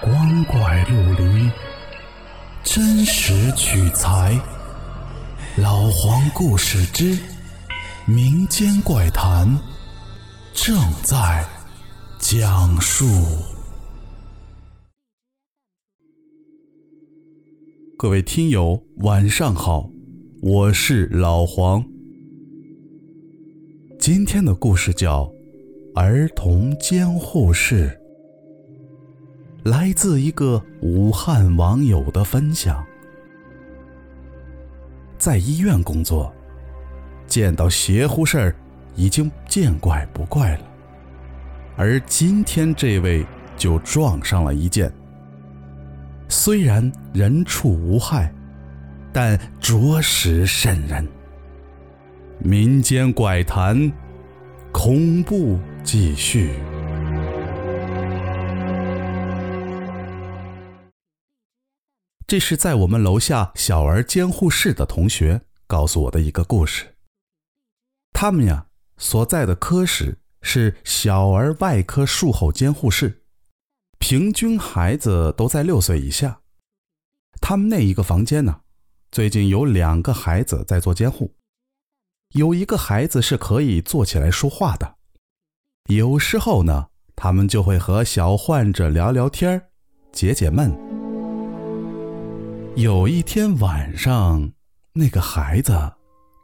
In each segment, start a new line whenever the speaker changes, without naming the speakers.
光怪陆离，真实取材。老黄故事之民间怪谈正在讲述。各位听友，晚上好，我是老黄。今天的故事叫《儿童监护室》。来自一个武汉网友的分享，在医院工作，见到邪乎事儿已经见怪不怪了，而今天这位就撞上了一件，虽然人畜无害，但着实瘆人。民间怪谈，恐怖继续。这是在我们楼下小儿监护室的同学告诉我的一个故事。他们呀所在的科室是小儿外科术后监护室，平均孩子都在六岁以下。他们那一个房间呢，最近有两个孩子在做监护，有一个孩子是可以坐起来说话的。有时候呢，他们就会和小患者聊聊天解解闷。有一天晚上，那个孩子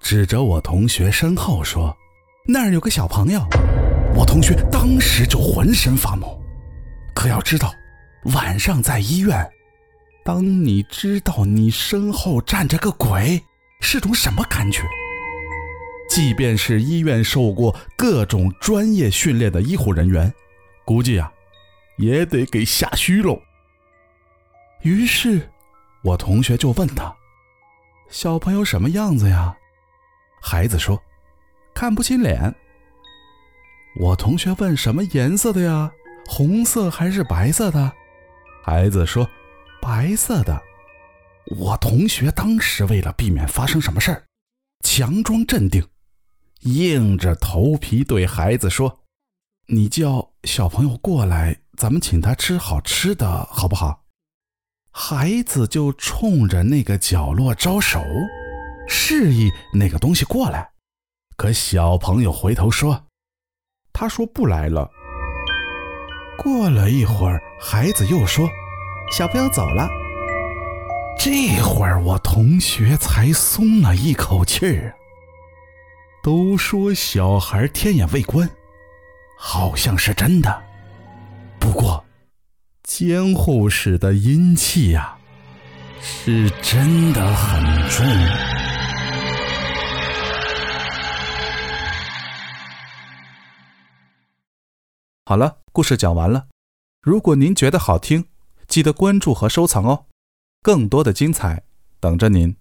指着我同学身后说：“那儿有个小朋友。”我同学当时就浑身发毛。可要知道，晚上在医院，当你知道你身后站着个鬼，是种什么感觉？即便是医院受过各种专业训练的医护人员，估计啊，也得给吓虚喽。于是。我同学就问他：“小朋友什么样子呀？”孩子说：“看不清脸。”我同学问：“什么颜色的呀？红色还是白色的？”孩子说：“白色的。”我同学当时为了避免发生什么事儿，强装镇定，硬着头皮对孩子说：“你叫小朋友过来，咱们请他吃好吃的，好不好？”孩子就冲着那个角落招手，示意那个东西过来。可小朋友回头说：“他说不来了。”过了一会儿，孩子又说：“小朋友走了。”这会儿我同学才松了一口气儿。都说小孩天眼未关，好像是真的。不过。监护室的阴气呀，是真的很重。好了，故事讲完了。如果您觉得好听，记得关注和收藏哦，更多的精彩等着您。